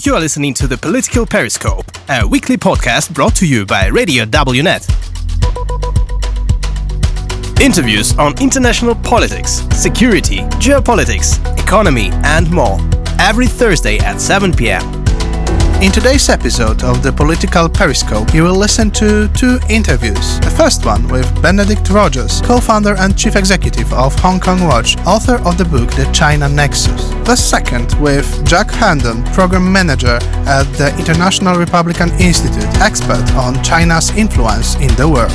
You are listening to the Political Periscope, a weekly podcast brought to you by Radio WNet. Interviews on international politics, security, geopolitics, economy, and more. Every Thursday at 7 p.m. In today's episode of the Political Periscope, you will listen to two interviews. The first one with Benedict Rogers, co founder and chief executive of Hong Kong Watch, author of the book The China Nexus. The second with Jack Herndon, program manager at the International Republican Institute, expert on China's influence in the world.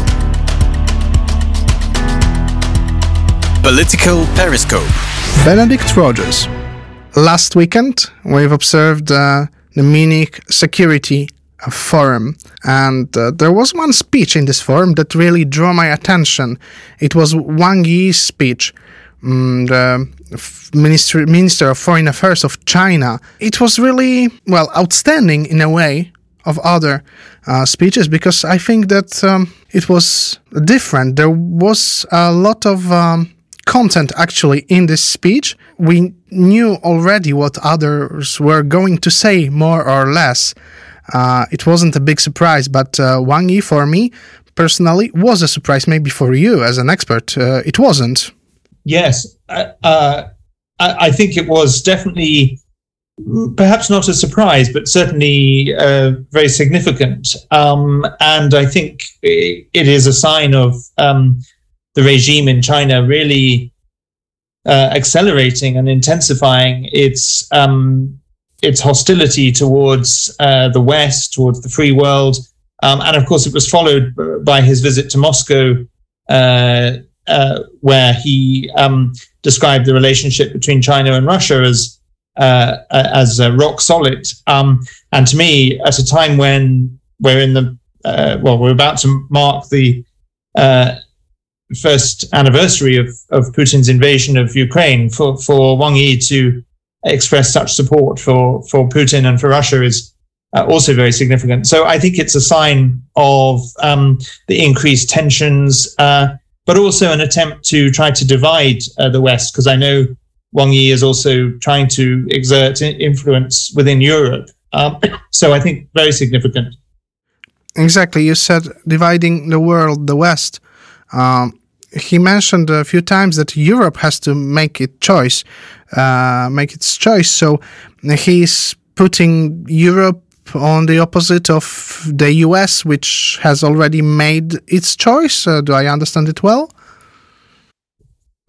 Political Periscope. Benedict Rogers. Last weekend, we've observed uh, the Munich Security Forum, and uh, there was one speech in this forum that really drew my attention. It was Wang Yi's speech, um, the Minister, Minister of Foreign Affairs of China. It was really, well, outstanding in a way of other uh, speeches because I think that um, it was different. There was a lot of um, content actually in this speech. We knew already what others were going to say, more or less. Uh, it wasn't a big surprise, but uh, Wang Yi, for me personally, was a surprise. Maybe for you as an expert, uh, it wasn't. Yes, uh, I think it was definitely perhaps not a surprise, but certainly uh, very significant. Um, and I think it is a sign of um, the regime in China really uh, accelerating and intensifying its um, its hostility towards uh, the West, towards the free world, um, and of course, it was followed by his visit to Moscow, uh, uh where he um, described the relationship between China and Russia as uh, as rock solid. Um, and to me, at a time when we're in the uh, well, we're about to mark the first anniversary of, of Putin's invasion of Ukraine, for, for Wang Yi to express such support for, for Putin and for Russia is uh, also very significant. So I think it's a sign of um, the increased tensions, uh, but also an attempt to try to divide uh, the West, because I know Wang Yi is also trying to exert influence within Europe. Um, so I think very significant. Exactly. You said dividing the world, the West. Um, he mentioned a few times that Europe has to make its choice, uh, make its choice. So he's putting Europe on the opposite of the US, which has already made its choice. Uh, do I understand it well?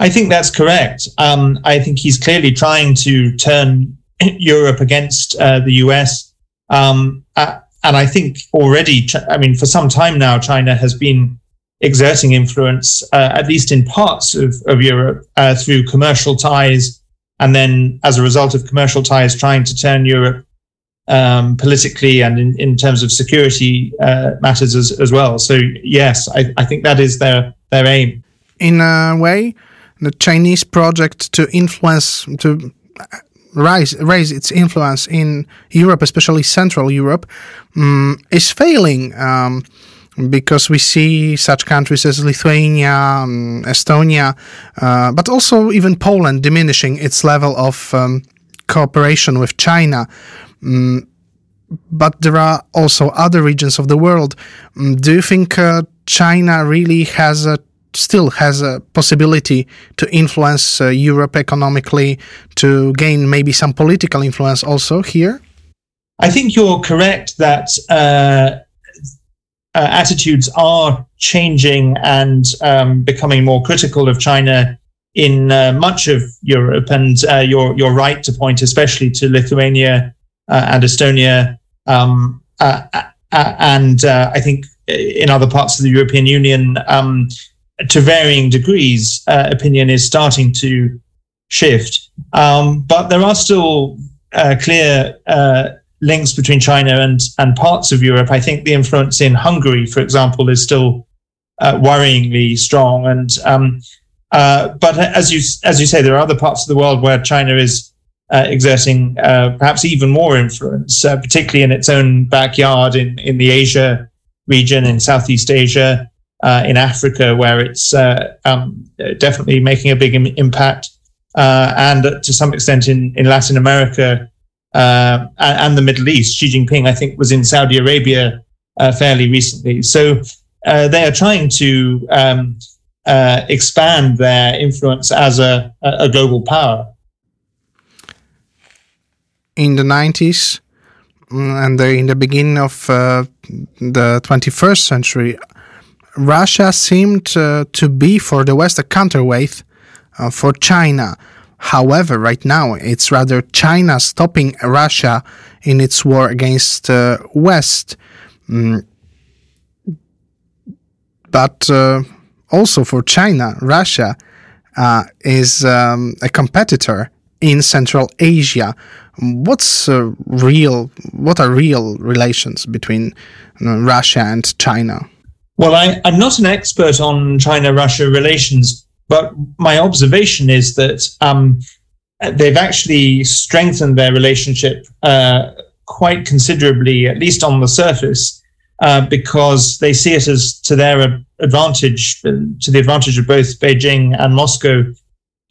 I think that's correct. Um, I think he's clearly trying to turn Europe against uh, the US. Um, uh, and I think already, I mean, for some time now, China has been exerting influence, uh, at least in parts of, of Europe, uh, through commercial ties, and then as a result of commercial ties, trying to turn Europe um, politically and in, in, terms of security uh, matters as, as well. So yes, I, I think that is their their aim. In a way, the Chinese project to influence to rise raise its influence in Europe, especially Central Europe, um, is failing. Um, because we see such countries as Lithuania, um, Estonia, uh, but also even Poland diminishing its level of um, cooperation with China. Um, but there are also other regions of the world. Mm, do you think uh, China really has a still has a possibility to influence uh, Europe economically, to gain maybe some political influence also here? I think you're correct that uh, uh, attitudes are changing and um, becoming more critical of China in uh, much of Europe. And uh, you're you're right to point, especially to Lithuania uh, and Estonia, um, uh, uh, and I think in other parts of the European Union, um, to varying degrees, opinion is starting to shift. Um, but there are still clear links between China and, and parts of Europe, I think the influence in Hungary, for example, is still uh, worryingly strong. And um, uh, but as you as you say, there are other parts of the world where China is uh, exerting uh, perhaps even more influence, uh, particularly in its own backyard in in the Asia region, in Southeast Asia, uh, in Africa, where it's um, definitely making a big Im- impact, and to some extent in in Latin America uh, and the Middle East. Xi Jinping, I think, was in Saudi Arabia uh, fairly recently. So uh, they are trying to um, uh, expand their influence as a, a global power. In the 90s mm, and in the beginning of uh, the 21st century, Russia seemed uh, to be for the West a counterweight for China. However, right now it's rather China stopping Russia in its war against uh, West. Mm. But uh, also for China, Russia uh, is um, a competitor in Central Asia. What's uh, real? What are real relations between Russia and China? Well, I, am not an expert on China Russia relations, but my observation is that um, they've actually strengthened their relationship uh, quite considerably, at least on the surface, uh, because they see it as to their advantage, to the advantage of both Beijing and Moscow,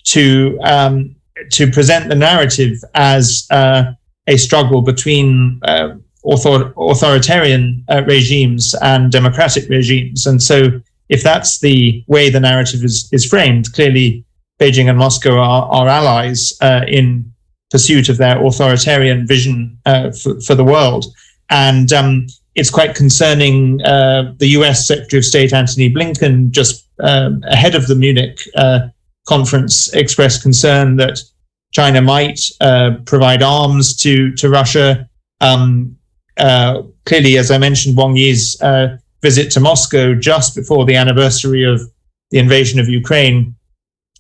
to um, to present the narrative as uh, a struggle between uh, author- authoritarian uh, regimes and democratic regimes. And so, if that's the way the narrative is, is framed, clearly Beijing and Moscow are, are allies uh, in pursuit of their authoritarian vision uh, for, for, the world. And um, it's quite concerning. Uh, the US Secretary of State Antony Blinken, just um, ahead of the Munich uh, conference, expressed concern that China might uh, provide arms to, to Russia. Um, uh, clearly, as I mentioned, Wang Yi's visit to Moscow just before the anniversary of the invasion of Ukraine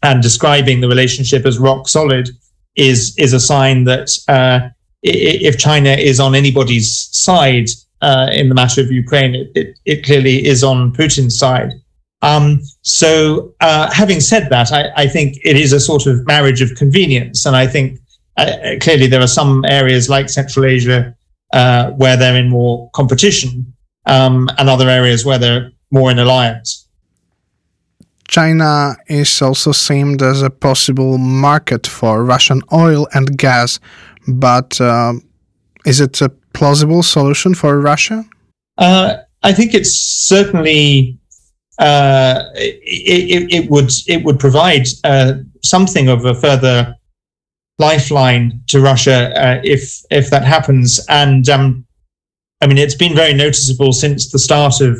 and describing the relationship as rock solid is is a sign that uh, if China is on anybody's side uh, in the matter of Ukraine, it, it, it, clearly is on Putin's side. Um, so, uh, having said that, I, I, think it is a sort of marriage of convenience, and I think uh, clearly there are some areas like Central Asia uh, where they're in more competition, um, and other areas where they're more in alliance. China is also seen as a possible market for Russian oil and gas, but uh, is it a plausible solution for Russia? Uh, I think it's certainly uh, it, it, it, would it would provide uh, something of a further lifeline to Russia uh, if if that happens. And um, I mean, it's been very noticeable since the start of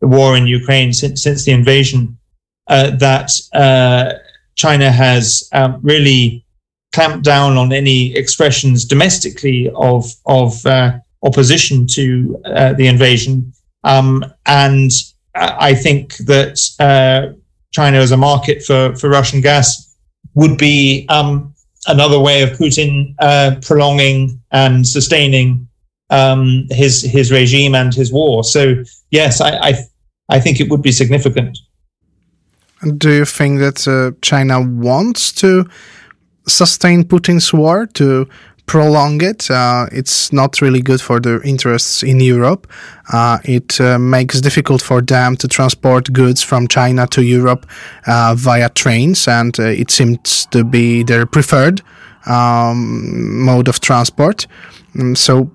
the war in Ukraine, since since the invasion, uh, that uh, China has um, really clamped down on any expressions domestically of of uh, opposition to uh, the invasion. Um, and I think that uh, China as a market for for Russian gas would be um, another way of Putin uh, prolonging and sustaining um, his his regime and his war. So yes, I, I, I think it would be significant. Do you think that uh, China wants to sustain Putin's war to prolong it. Uh, it's not really good for their interests in Europe. Uh, it uh, makes difficult for them to transport goods from China to Europe uh, via trains, and uh, it seems to be their preferred um, mode of transport. Um, so,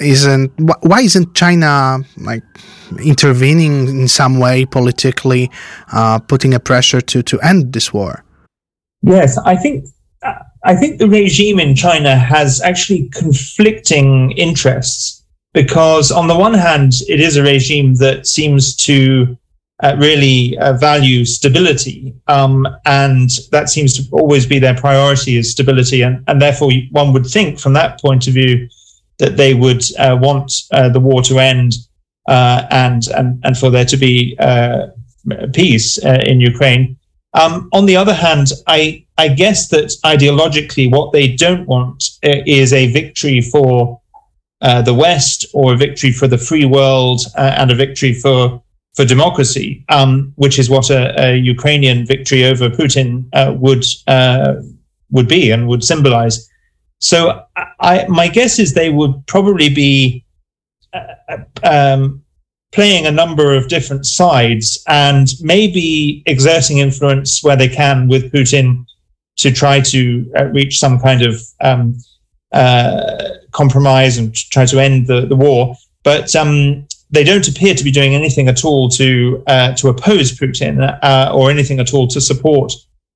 isn't why isn't China like intervening in some way politically, uh, putting a pressure to to end this war? Yes, I think I think the regime in China has actually conflicting interests because, on the one hand, it is a regime that seems to uh, really uh, value stability, um, and that seems to always be their priority is stability, and, and therefore one would think from that point of view that they would uh, want uh, the war to end uh, and and and for there to be uh, peace in Ukraine. Um, on the other hand, I I guess that ideologically, what they don't want uh, is a victory for uh, the West or a victory for the free world uh, and a victory for for democracy, um, which is what a, a, Ukrainian victory over Putin uh, would uh, would be and would symbolize. So, I, my guess is they would probably be uh, um, playing a number of different sides and maybe exerting influence where they can with Putin to try to uh, reach some kind of um, uh, compromise and try to end the, the war. But um, they don't appear to be doing anything at all to uh, to oppose Putin uh, or anything at all to support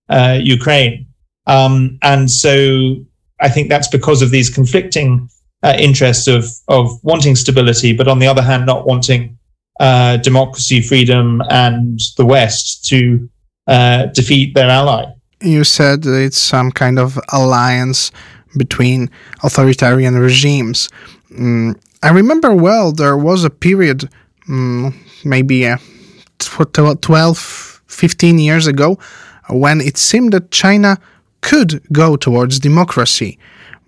uh, Ukraine. Um, and so I think that's because of these conflicting uh, interests of of wanting stability, but on the other hand, not wanting uh, democracy, freedom, and the West to uh, defeat their ally. You said it's some kind of alliance between authoritarian regimes. Mm, I remember well there was a period, mm, maybe uh, 12, 15 years ago, when it seemed that China could go towards democracy.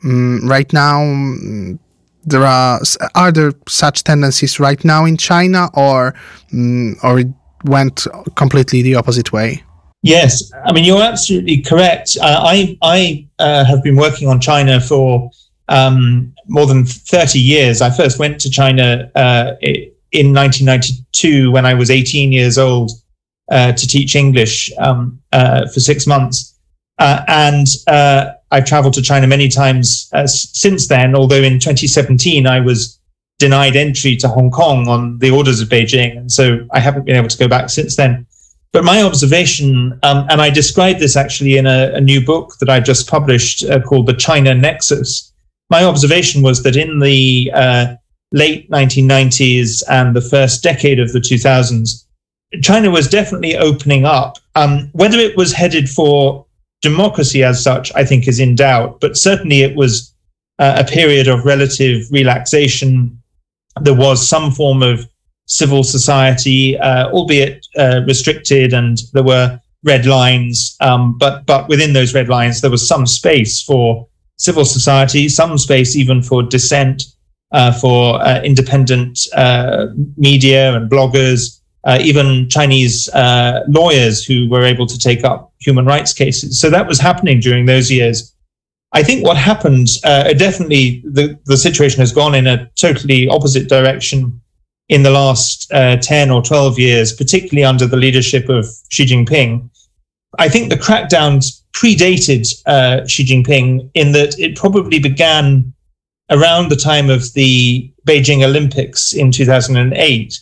Mm, right now, mm, there are are there such tendencies right now in China, or mm, or it went completely the opposite way? Yes, I mean you're absolutely correct. Uh, I I uh, have been working on China for um, more than 30 years. I first went to China uh, in 1992 when I was 18 years old uh, to teach English um, uh, for six months, uh, and I've traveled to China many times uh, since then, although in 2017 I was denied entry to Hong Kong on the orders of Beijing. And so I haven't been able to go back since then. But my observation, um, and I described this actually in a, a new book that I just published uh, called The China Nexus. My observation was that in the uh, late 1990s and the first decade of the 2000s, China was definitely opening up. Um, whether it was headed for democracy as such, I think, is in doubt. But certainly it was uh, a period of relative relaxation. There was some form of civil society, uh, albeit uh, restricted, and there were red lines. Um, but but within those red lines, there was some space for civil society, some space even for dissent, uh, for uh, independent uh, media and bloggers uh, even Chinese uh, lawyers who were able to take up human rights cases. So that was happening during those years. I think what happened, uh, definitely the, the situation has gone in a totally opposite direction in the last uh, 10 or 12 years, particularly under the leadership of Xi Jinping. I think the crackdowns predated uh, Xi Jinping in that it probably began around the time of the Beijing Olympics in 2008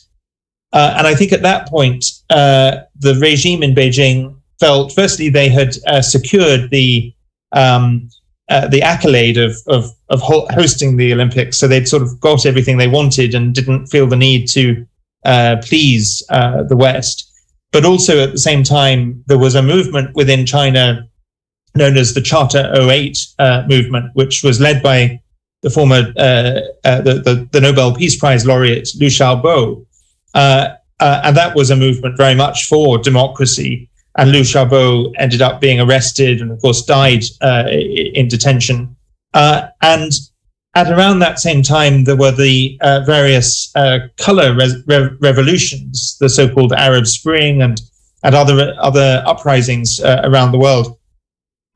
uh, and I think at that point, uh, the regime in Beijing felt, firstly, they had uh, secured the um, uh, the accolade of, of, of hosting the Olympics, so they'd sort of got everything they wanted and didn't feel the need to uh, please uh, the West. But also at the same time, there was a movement within China known as the Charter 08 movement, which was led by the former the, the, the Nobel Peace Prize laureate Liu Xiaobo, uh, uh, and that was a movement very much for democracy. And Liu Xiaobo ended up being arrested and, of course, died uh, in detention. Uh, and at around that same time, there were the uh, various color re- revolutions, the so-called Arab Spring, and and other other uprisings around the world.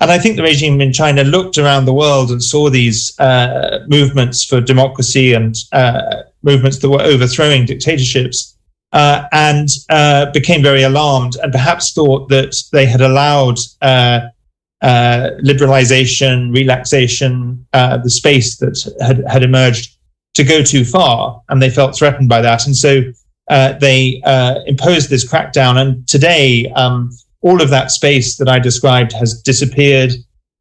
And I think the regime in China looked around the world and saw these uh, movements for democracy and uh, movements that were overthrowing dictatorships uh, and uh, became very alarmed and perhaps thought that they had allowed uh, uh, liberalization, relaxation, the space that had, had emerged to go too far. And they felt threatened by that. And so they imposed this crackdown. And today, um, all of that space that I described has disappeared.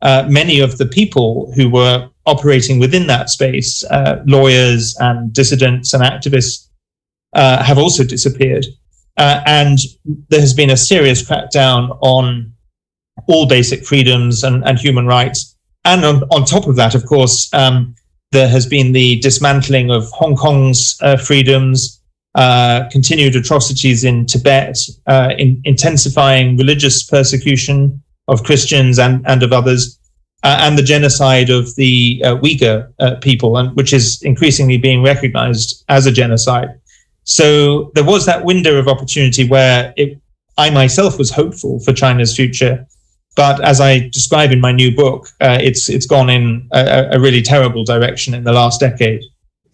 Uh, many of the people who were operating within that space, uh, lawyers and dissidents and activists, uh, have also disappeared. Uh, and there has been a serious crackdown on all basic freedoms and, and human rights. And on, on top of that, of course, um, there has been the dismantling of Hong Kong's uh, freedoms, uh, continued atrocities in Tibet, uh, in intensifying religious persecution of Christians and, and of others, uh, and the genocide of the uh, Uyghur uh, people, and which is increasingly being recognized as a genocide. So there was that window of opportunity where it, I myself was hopeful for China's future. But as I describe in my new book, it's it's gone in a, a really terrible direction in the last decade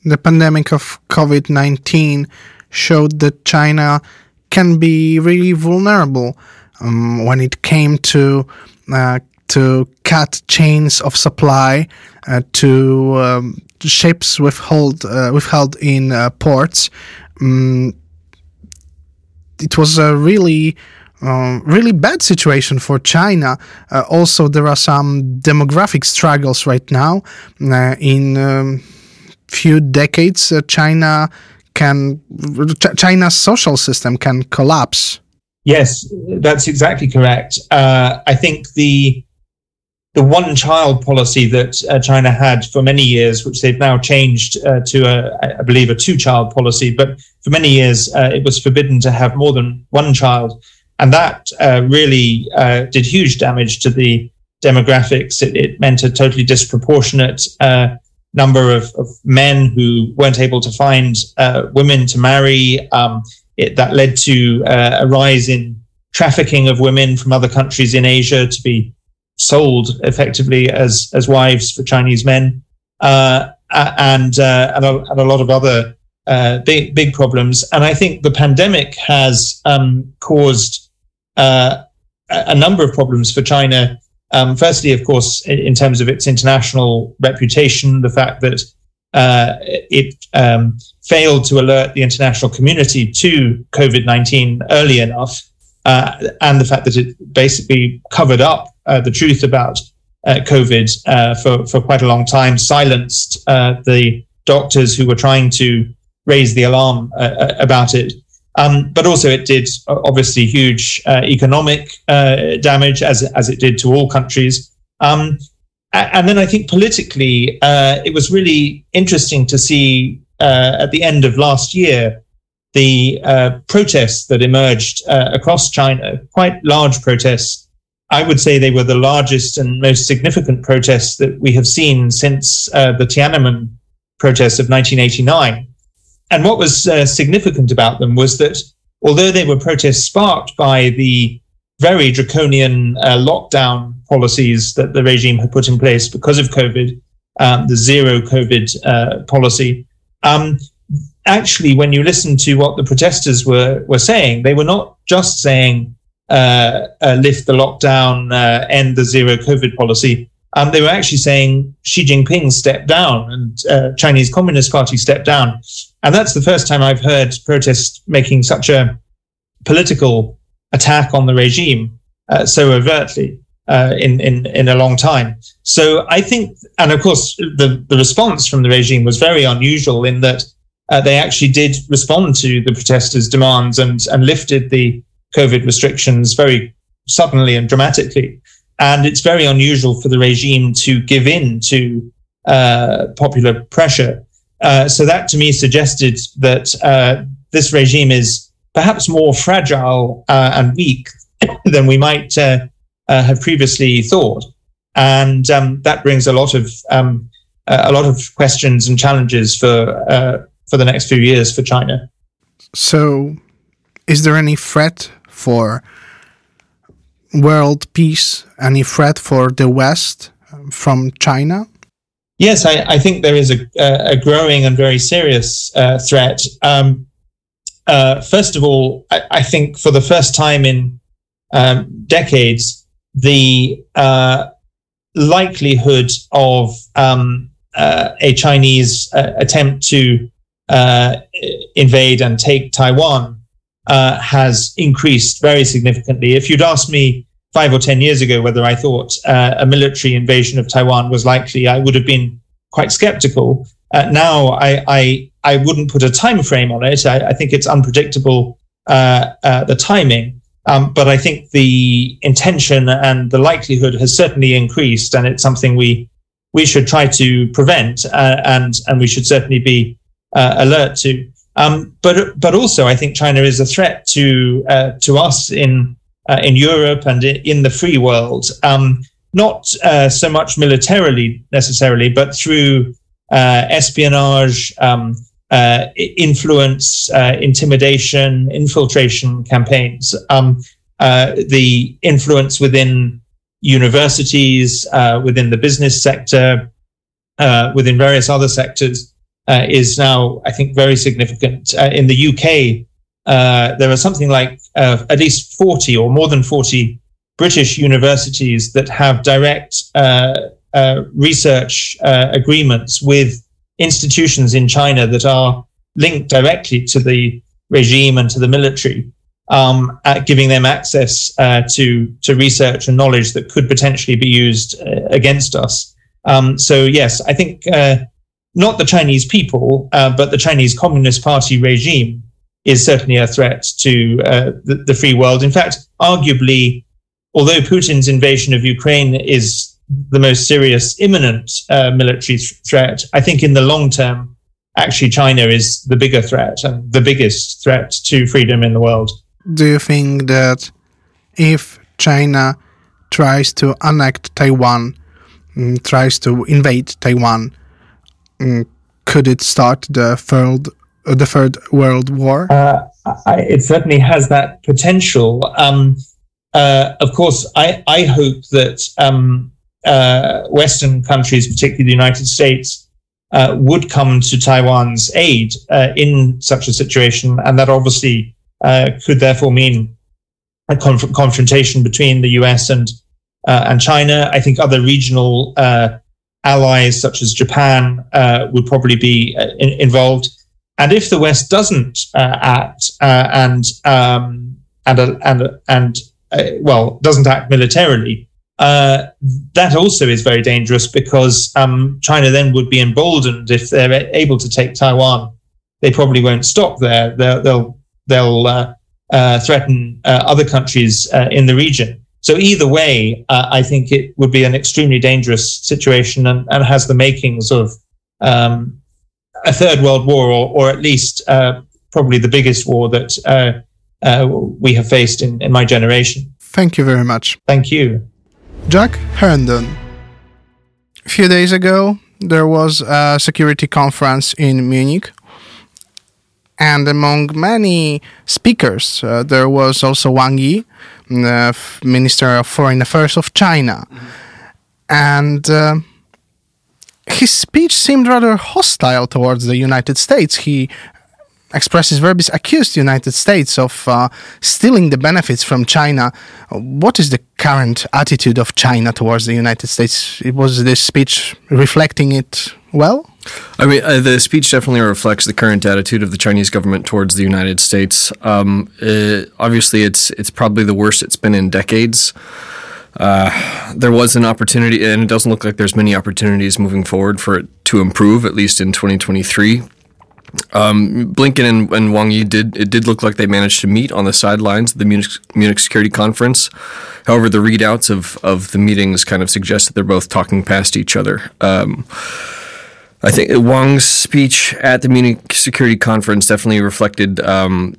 the pandemic of COVID 19 showed that China can be really vulnerable um, when it came to uh, to cut chains of supply uh, to um, ships withheld uh, withheld in uh, ports. Um, it was a really um, really bad situation for China. Uh, also, there are some demographic struggles right now. Uh, in um, few decades, uh, China can Ch- China's social system can collapse. Yes, that's exactly correct. I think the the one child policy that uh, China had for many years, which they've now changed uh, to, a, I believe, a two child policy, but for many years uh, it was forbidden to have more than one child. And that uh, really uh, did huge damage to the demographics. It, it meant a totally disproportionate uh, number of, of, men who weren't able to find women to marry. Um, it, that led to a rise in trafficking of women from other countries in Asia to be sold effectively as as wives for Chinese men, uh, and, uh, and, a, and a lot of other uh, big big problems. And I think the pandemic has um, caused uh, a number of problems for China. Um, firstly, of course, in, in, terms of its international reputation, the fact that uh, it um, failed to alert the international community to COVID 19 early enough, uh, and the fact that it basically covered up uh, the truth about uh, COVID uh, for, for quite a long time, silenced the doctors who were trying to raise the alarm about it. Um, but also, it did obviously huge economic damage, as, as it did to all countries. Um, and then I think politically, uh, it was really interesting to see uh, at the end of last year the uh, protests that emerged across China, quite large protests I would say they were the largest and most significant protests that we have seen since uh, the Tiananmen protests of 1989. And what was uh, significant about them was that although they were protests sparked by the very draconian uh, lockdown policies that the regime had put in place because of COVID, um, the zero COVID uh, policy, um, actually, when you listen to what the protesters were, were saying, they were not just saying, uh, uh, lift the lockdown, uh, end the zero COVID policy. Um, they were actually saying Xi Jinping stepped down and uh, Chinese Communist Party stepped down. And that's the first time I've heard protests making such a political attack on the regime uh, so overtly. Uh, in, in in a long time. So I think, and of course, the the response from the regime was very unusual in that uh, they actually did respond to the protesters' demands and and lifted the COVID restrictions very suddenly and dramatically. And it's very unusual for the regime to give in to uh, popular pressure. Uh, so that to me suggested that uh, this regime is perhaps more fragile uh, and weak than we might uh, have previously thought. And um, that brings a lot of um, a lot of questions and challenges for for the next few years for China. So, is there any threat for world peace, any threat for the West from China? Yes, I, I think there is a, a, growing and very serious uh, threat. Um, uh, first of all, I, I, think for the first time in um, decades, the uh, likelihood of um, uh, a Chinese uh, attempt to uh, invade and take Taiwan uh, has increased very significantly. If you'd asked me five or 10 years ago whether I thought uh, a military invasion of Taiwan was likely, I would have been quite skeptical. Uh, now, I, I, I, wouldn't put a time frame on it. I, I think it's unpredictable, uh, uh, the timing. Um, but I think the intention and the likelihood has certainly increased, and it's something we we should try to prevent, uh, and and we should certainly be alert to. Um, but but also, I think China is a threat to uh, to us in uh, in Europe and in the free world. Um, not uh, so much militarily necessarily, but through uh, espionage, um, uh, influence, uh, intimidation, infiltration campaigns. Um, the influence within universities, within the business sector, within various other sectors uh, is now, I think, very significant. Uh, in the UK, uh, there are something like uh, at least 40 or more than 40 British universities that have direct uh, uh, research agreements with institutions in China that are linked directly to the regime and to the military, um, giving them access to to research and knowledge that could potentially be used against us. Um, so yes, I think uh, not the Chinese people, uh, but the Chinese Communist Party regime is certainly a threat to uh, the, the free world. In fact, arguably, although Putin's invasion of Ukraine is the most serious imminent uh, military th- threat, I think in the long term, actually China is the bigger threat and the biggest threat to freedom in the world. Do you think that if China tries to annex Taiwan, mm, tries to invade Taiwan, could it start the third uh, the third world war? Uh, I, it certainly has that potential. Um, uh, of course, I, I hope that um, uh, Western countries, particularly the United States, uh, would come to Taiwan's aid uh, in such a situation, and that obviously could therefore mean a conf- confrontation between the U.S. and and China. I think other regional allies, such as Japan, would probably be in- involved. And if the West doesn't act and um, and and and well doesn't act militarily, uh, that also is very dangerous because um, China then would be emboldened if they're able to take Taiwan. They probably won't stop there. They'll they'll, they'll uh, uh, threaten uh, other countries uh, in the region. So either way, I think it would be an extremely dangerous situation and, and has the makings of um, a third world war, or, or at least probably the biggest war that we have faced in, in my generation. Thank you very much. Thank you. Jack Herndon. A few days ago, there was a security conference in Munich, and among many speakers, uh, there was also Wang Yi, the Minister of Foreign Affairs of China. And uh, his speech seemed rather hostile towards the United States. He expressis verbis accused the United States of uh, stealing the benefits from China. What is the current attitude of China towards the United States? Was this speech reflecting it well? I mean, uh, the speech definitely reflects the current attitude of the Chinese government towards the United States. Um, uh, obviously, it's it's probably the worst it's been in decades. Uh, there was an opportunity, and it doesn't look like there's many opportunities moving forward for it to improve, at least in 2023. Um, Blinken and, and, Wang Yi did it did look like they managed to meet on the sidelines of the Munich, Munich Security Conference. However, the readouts of, of the meetings kind of suggest that they're both talking past each other. Um, I think Wang's speech at the Munich Security Conference definitely reflected um,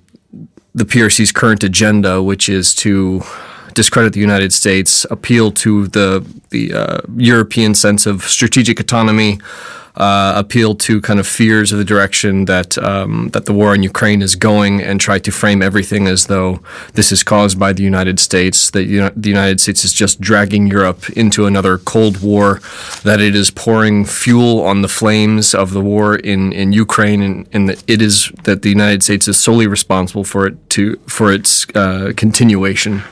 the PRC's current agenda, which is to discredit the United States, appeal to the the uh, European sense of strategic autonomy uh, appeal to kind of fears of the direction that um, that the war in Ukraine is going, and try to frame everything as though this is caused by the United States. That you know, the United States is just dragging Europe into another Cold War. That it is pouring fuel on the flames of the war in, in Ukraine, and, and that it is that the United States is solely responsible for it to for its uh, continuation.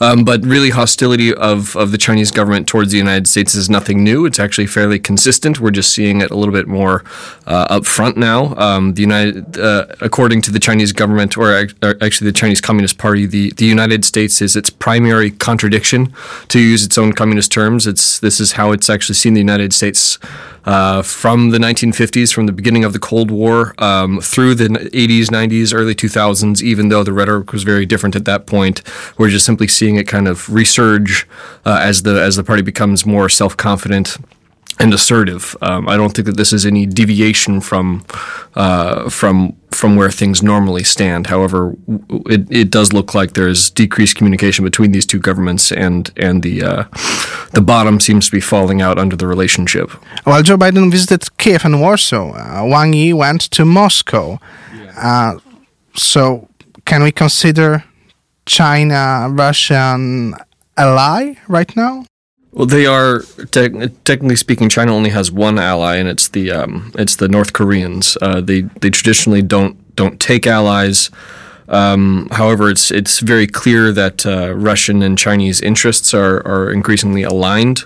Um, but really, hostility of, of the Chinese government towards the United States is nothing new. It's actually fairly consistent. We're just seeing it a little bit more uh, up front now. Um, the United, uh, according to the Chinese government, or, or, actually the Chinese Communist Party, the, the United States is its primary contradiction. To use its own communist terms, it's this is how it's actually seen the United States uh, from the 1950s, from the beginning of the Cold War um, through the 80s, 90s, early 2000s, even though the rhetoric was very different at that point. We're just simply seeing it kind of resurge uh, as the as the party becomes more self confident and assertive. Um, I don't think that this is any deviation from uh, from from where things normally stand. However, it, it does look like there's decreased communication between these two governments, and and the uh, the bottom seems to be falling out under the relationship. While Joe Biden visited Kiev and Warsaw, uh, Wang Yi went to Moscow. Yeah. Uh, so, can we consider China Russian ally right now? Well, they are te- technically speaking. China only has one ally, and it's the um, it's the North Koreans. Uh, they they traditionally don't don't take allies. Um, however, it's it's very clear that uh, Russian and Chinese interests are, are increasingly aligned.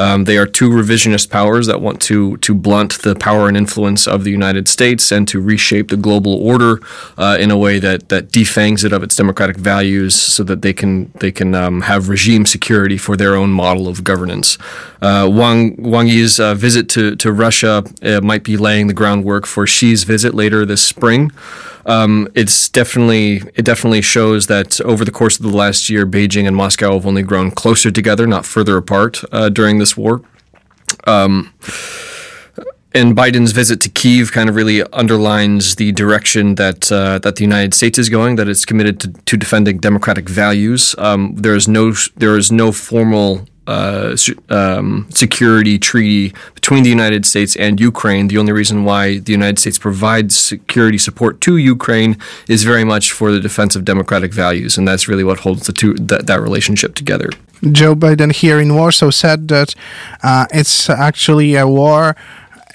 Um, they are two revisionist powers that want to to blunt the power and influence of the United States and to reshape the global order uh, in a way that that defangs it of its democratic values, so that they can they can um, have regime security for their own model of governance. Uh, Wang Wang Yi's uh, visit to to Russia uh, might be laying the groundwork for Xi's visit later this spring um, it's definitely it definitely shows that over the course of the last year, Beijing and Moscow have only grown closer together, not further apart uh, during this war. Um, and Biden's visit to Kiev kind of really underlines the direction that uh, that the United States is going. That it's committed to, to defending democratic values. Um, there is no there is no formal uh, um, security treaty between the United States and Ukraine. The only reason why the United States provides security support to Ukraine is very much for the defense of democratic values, and that's really what holds the two that, that relationship together. Joe Biden here in Warsaw said that uh, it's actually a war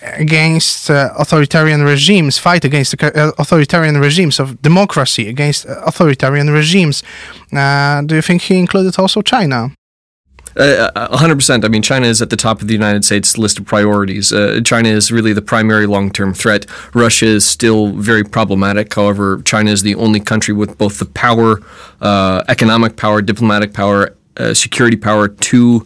against uh, authoritarian regimes, fight against uh, authoritarian regimes of democracy against authoritarian regimes. Uh, do you think he included also China? Uh, hundred percent. I mean, China is at the top of the United States list of priorities. Uh, China is really the primary long-term threat. Russia is still very problematic. However, China is the only country with both the power, uh, economic power, diplomatic power, uh, security power to.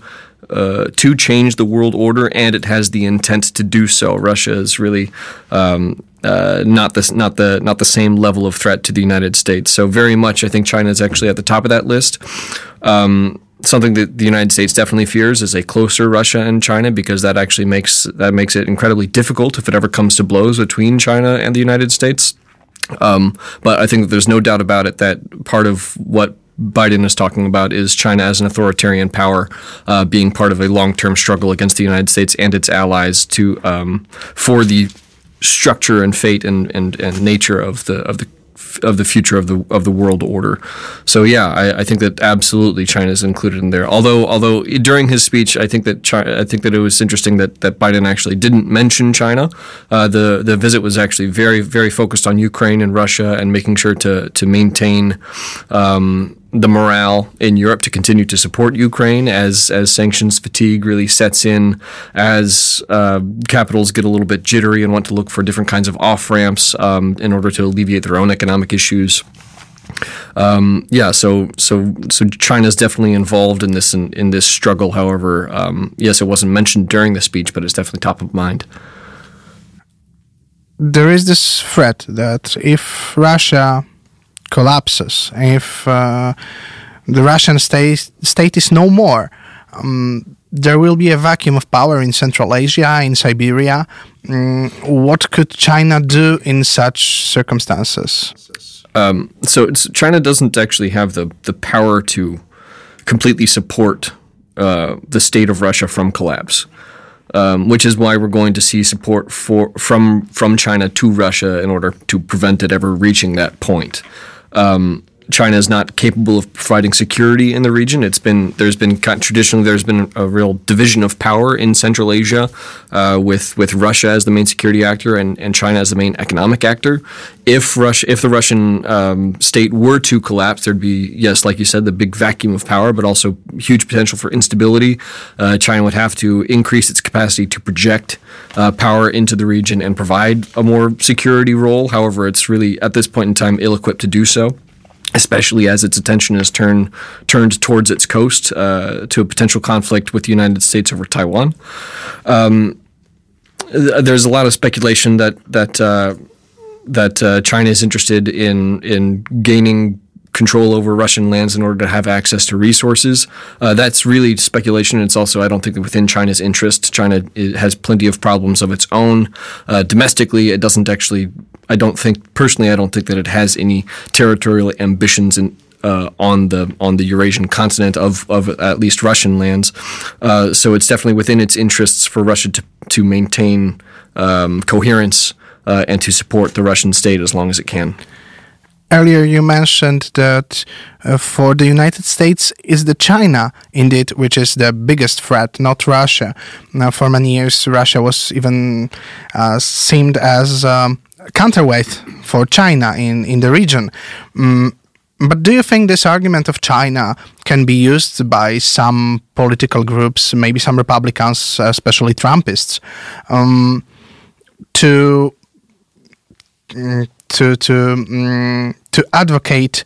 Uh, to change the world order, and it has the intent to do so. Russia is really um, uh, not the not the not the same level of threat to the United States. So very much, I think China is actually at the top of that list. Um, something that the United States definitely fears is a closer Russia and China because that actually makes that makes it incredibly difficult if it ever comes to blows between China and the United States. Um, but I think that there's no doubt about it that part of what Biden is talking about is China as an authoritarian power uh, being part of a long-term struggle against the United States and its allies to um, for the structure and fate and, and, and nature of the of the of the future of the of the world order. So yeah, I, I think that absolutely China is included in there. Although although during his speech, I think that China, I think that it was interesting that, that Biden actually didn't mention China. Uh, the the visit was actually very very focused on Ukraine and Russia and making sure to to maintain. Um, the morale in Europe to continue to support Ukraine as as sanctions fatigue really sets in, as uh, capitals get a little bit jittery and want to look for different kinds of off ramps um, in order to alleviate their own economic issues. Um, yeah, so so so China's definitely involved in this in, in this struggle. However, um, yes, it wasn't mentioned during the speech, but it's definitely top of mind. There is this threat that if Russia collapses, if uh, the Russian state, state is no more, um, there will be a vacuum of power in Central Asia, in Siberia. Um, what could China do in such circumstances? Um, so China doesn't actually have the, the power to completely support uh, the state of Russia from collapse. Um, which is why we're going to see support for from from China to Russia in order to prevent it ever reaching that point um, China is not capable of providing security in the region. It's been there's been traditionally there's been a real division of power in Central Asia, uh, with with Russia as the main security actor and, and China as the main economic actor. If Russia if the Russian um, state were to collapse, there'd be yes, like you said, the big vacuum of power, but also huge potential for instability. Uh, China would have to increase its capacity to project uh, power into the region and provide a more security role. However, it's really at this point in time ill equipped to do so especially as its attention is turned turned towards its coast uh, to a potential conflict with the United States over Taiwan. Um, there's a lot of speculation that that uh, that uh, China is interested in in gaining control over Russian lands in order to have access to resources. Uh, that's really speculation. It's also, I don't think, within China's interest. China has plenty of problems of its own. Uh, domestically, it doesn't actually, I don't think, personally, I don't think that it has any territorial ambitions in, uh, on the on the Eurasian continent of, of at least Russian lands. Uh, so it's definitely within its interests for Russia to to maintain um, coherence uh, and to support the Russian state as long as it can. Earlier, you mentioned that uh, for the United States is the China indeed, which is the biggest threat, not Russia. Now, for many years, Russia was even uh, seemed as um, counterweight for China in, in the region. Mm, but do you think this argument of China can be used by some political groups, maybe some Republicans, especially Trumpists, um, to mm, to to um, to advocate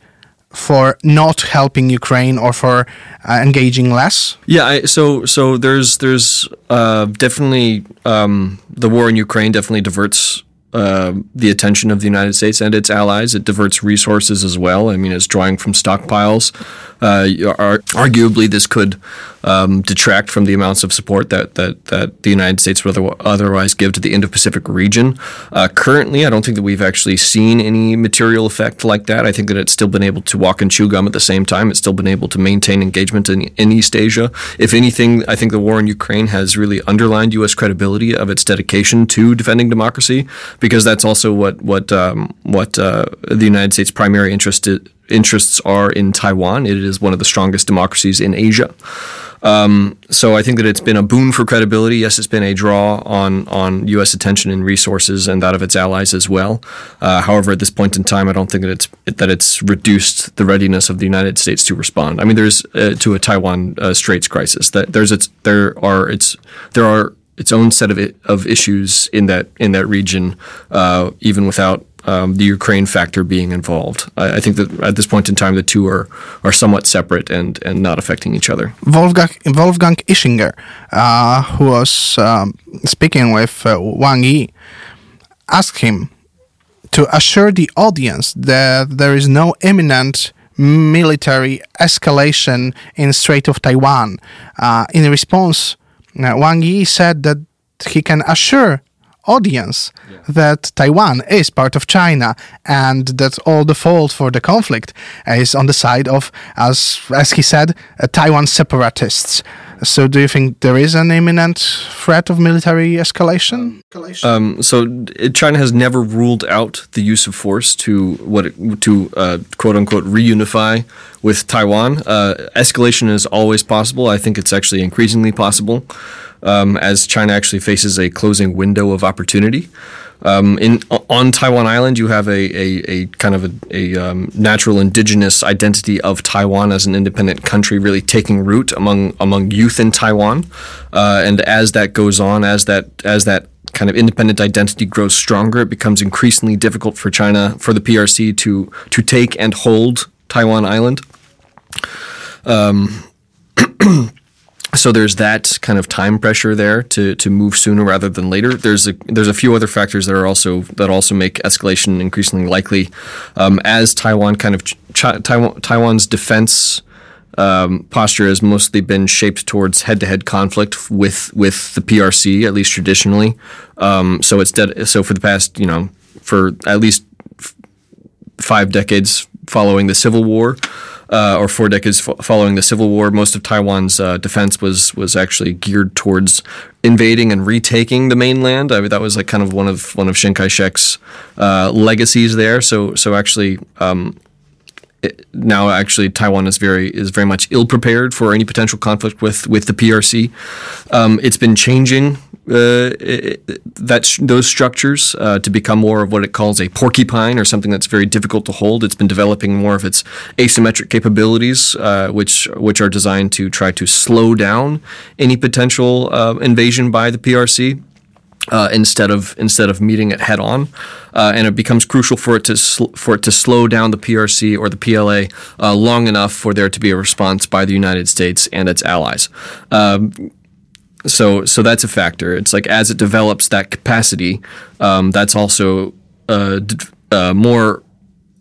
for not helping Ukraine or for uh, engaging less? Yeah, I, so so there's there's uh, definitely um, the war in Ukraine definitely diverts uh, the attention of the United States and its allies. It diverts resources as well. I mean, it's drawing from stockpiles. Uh, arguably, this could um, detract from the amounts of support that, that, that the United States would otherwise give to the Indo-Pacific region. Uh, currently, I don't think that we've actually seen any material effect like that. I think that it's still been able to walk and chew gum at the same time. It's still been able to maintain engagement in, in East Asia. If anything, I think the war in Ukraine has really underlined U.S. credibility of its dedication to defending democracy, because that's also what what um, what uh, the United States' primary interest interests are in Taiwan. It is one of the strongest democracies in Asia. Um, so I think that it's been a boon for credibility. Yes, it's been a draw on on U.S. attention and resources and that of its allies as well. Uh, however, at this point in time, I don't think that it's that it's reduced the readiness of the United States to respond. I mean, there's uh, to a Taiwan uh, Straits crisis that there's its there are its there are its own set of of issues in that in that region, uh, even without um, the Ukraine factor being involved. I, I, think that at this point in time, the two are, are somewhat separate and, and not affecting each other. Wolfgang, Wolfgang Ischinger, uh, who was um, speaking with uh, Wang Yi, asked him to assure the audience that there is no imminent military escalation in Strait of Taiwan. Uh, in response, uh, Wang Yi said that he can assure audience yeah. that Taiwan is part of China and that all the fault for the conflict is on the side of, as as he said, uh, Taiwan separatists. So, do you think there is an imminent threat of military escalation? Um, so, China has never ruled out the use of force to what it, to uh, quote unquote reunify with Taiwan. Uh, escalation is always possible. I think it's actually increasingly possible um, as China actually faces a closing window of opportunity. Um, in on Taiwan Island, you have a, a, a kind of a, a um, natural indigenous identity of Taiwan as an independent country really taking root among among youth in Taiwan, uh, and as that goes on, as that as that kind of independent identity grows stronger, it becomes increasingly difficult for China for the PRC to to take and hold Taiwan Island. Um, so there's that kind of time pressure there to, to move sooner rather than later. There's a there's a few other factors that are also that also make escalation increasingly likely, um, as Taiwan kind of Taiwan, Taiwan's defense um, posture has mostly been shaped towards head-to-head conflict with with the PRC, at least traditionally. Um, so it's dead. So for the past you know for at least f- five decades following the Civil War uh, or four decades following the Civil War, most of Taiwan's uh, defense was was actually geared towards invading and retaking the mainland. I mean, that was like kind of one of one of Chiang Kai-shek's uh, legacies there. So so actually. Um, now, actually, Taiwan is very is very much ill prepared for any potential conflict with with the PRC. Um, it's been changing uh, that those structures uh, to become more of what it calls a porcupine or something that's very difficult to hold. It's been developing more of its asymmetric capabilities, uh, which which are designed to try to slow down any potential uh, invasion by the PRC. Uh, instead of instead of meeting it head on, uh, and it becomes crucial for it to sl- for it to slow down the PRC or the PLA uh, long enough for there to be a response by the United States and its allies. Um, so so that's a factor. It's like as it develops that capacity, um, that's also uh, d- uh, more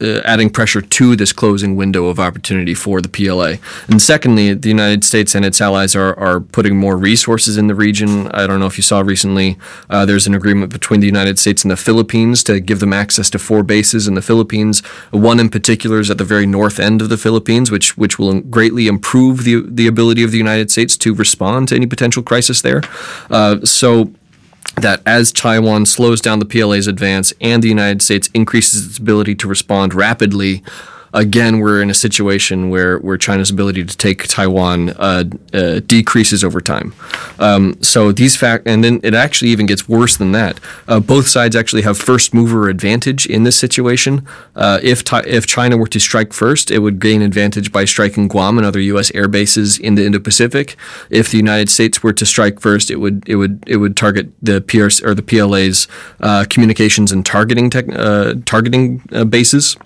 uh, adding pressure to this closing window of opportunity for the PLA. And secondly, the United States and its allies are, are putting more resources in the region. I don't know if you saw recently, uh, there's an agreement between the United States and the Philippines to give them access to four bases in the Philippines. One in particular is at the very north end of the Philippines, which which will greatly improve the the ability of the United States to respond to any potential crisis there. Uh, so that as Taiwan slows down the PLA's advance and the United States increases its ability to respond rapidly, again, we're in a situation where, where China's ability to take Taiwan uh, uh, decreases over time. Um, so these fact, and then it actually even gets worse than that. Uh, both sides actually have first mover advantage in this situation. Uh, if if China were to strike first, it would gain advantage by striking Guam and other U.S. air bases in the Indo-Pacific. If the United States were to strike first, it would it would it would target the PRC or the PLA's uh, communications and targeting tech, uh, targeting bases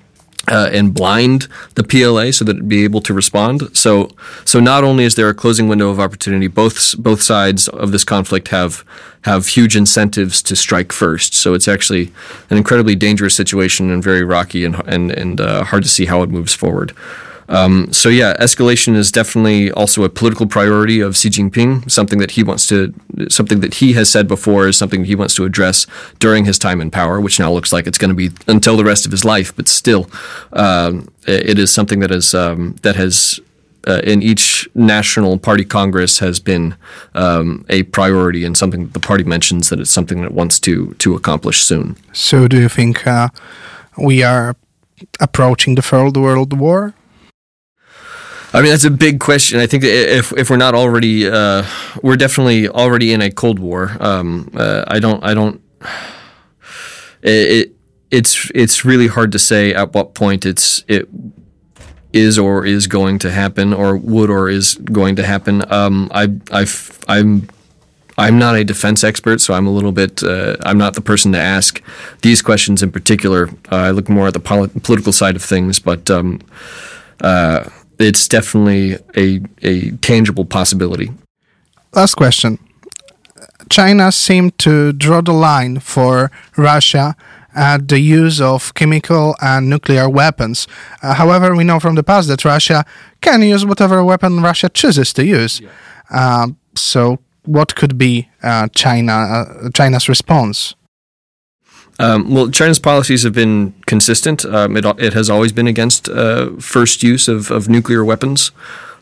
uh, and blind the PLA so that it'd be able to respond. So, so not only is there a closing window of opportunity, both both sides of this conflict have have huge incentives to strike first. So it's actually an incredibly dangerous situation and very rocky and and and uh, hard to see how it moves forward. Um, so yeah, escalation is definitely also a political priority of Xi Jinping. Something that he wants to, something that he has said before is something he wants to address during his time in power, which now looks like it's going to be until the rest of his life. But still, um, it is something that is um, that has. Uh, in each national party congress has been um, a priority and something that the party mentions that it's something that it wants to to accomplish soon. So, do you think uh, we are approaching the third world war? I mean, that's a big question. I think if if we're not already, uh, we're definitely already in a cold war. Um, uh, I don't, I don't. It, it's it's really hard to say at what point it's it is or is going to happen, or would or is going to happen. Um, I I I'm I'm not a defense expert, so I'm a little bit. Uh, I'm not the person to ask these questions in particular. Uh, I look more at the poli- political side of things, but. Um, uh, it's definitely a, a tangible possibility. Last question. China seemed to draw the line for Russia at the use of chemical and nuclear weapons. Uh, however, we know from the past that Russia can use whatever weapon Russia chooses to use. Yeah. Uh, so, what could be uh, China uh, China's response? Um, well, China's policies have been consistent. Um, it, it has always been against uh, first use of, of nuclear weapons.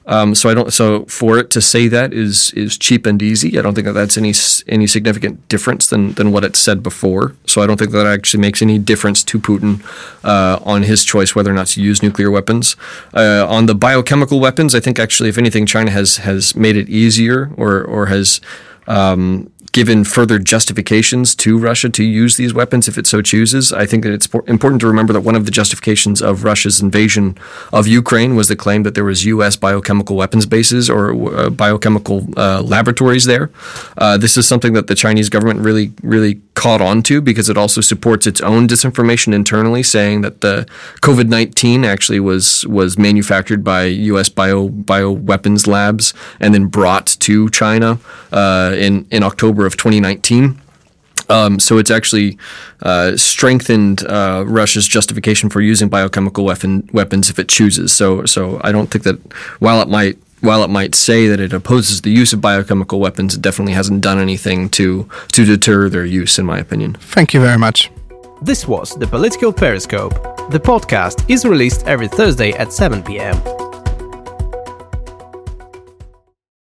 Um, so I don't. So for it to say that is is cheap and easy. I don't think that that's any any significant difference than than what it said before. So I don't think that actually makes any difference to Putin uh, on his choice whether or not to use nuclear weapons. Uh, on the biochemical weapons, I think actually, if anything, China has has made it easier or or has um, given further justifications to Russia to use these weapons if it so chooses. I think that it's important to remember that one of the justifications of Russia's invasion of Ukraine was the claim that there was U.S. biochemical weapons bases or uh, biochemical uh, laboratories there. Uh, this is something that the Chinese government really, really caught on to because it also supports its own disinformation internally, saying that the COVID nineteen actually was was manufactured by U.S. bio bio weapons labs and then brought to China uh, in in October October of 2019. Um, so it's actually uh, strengthened uh, Russia's justification for using biochemical weapon weapons if it chooses. So, so I don't think that while it might while it might say that it opposes the use of biochemical weapons, it definitely hasn't done anything to to deter their use, in my opinion. Thank you very much. This was the Political Periscope. The podcast is released every Thursday at 7 p.m.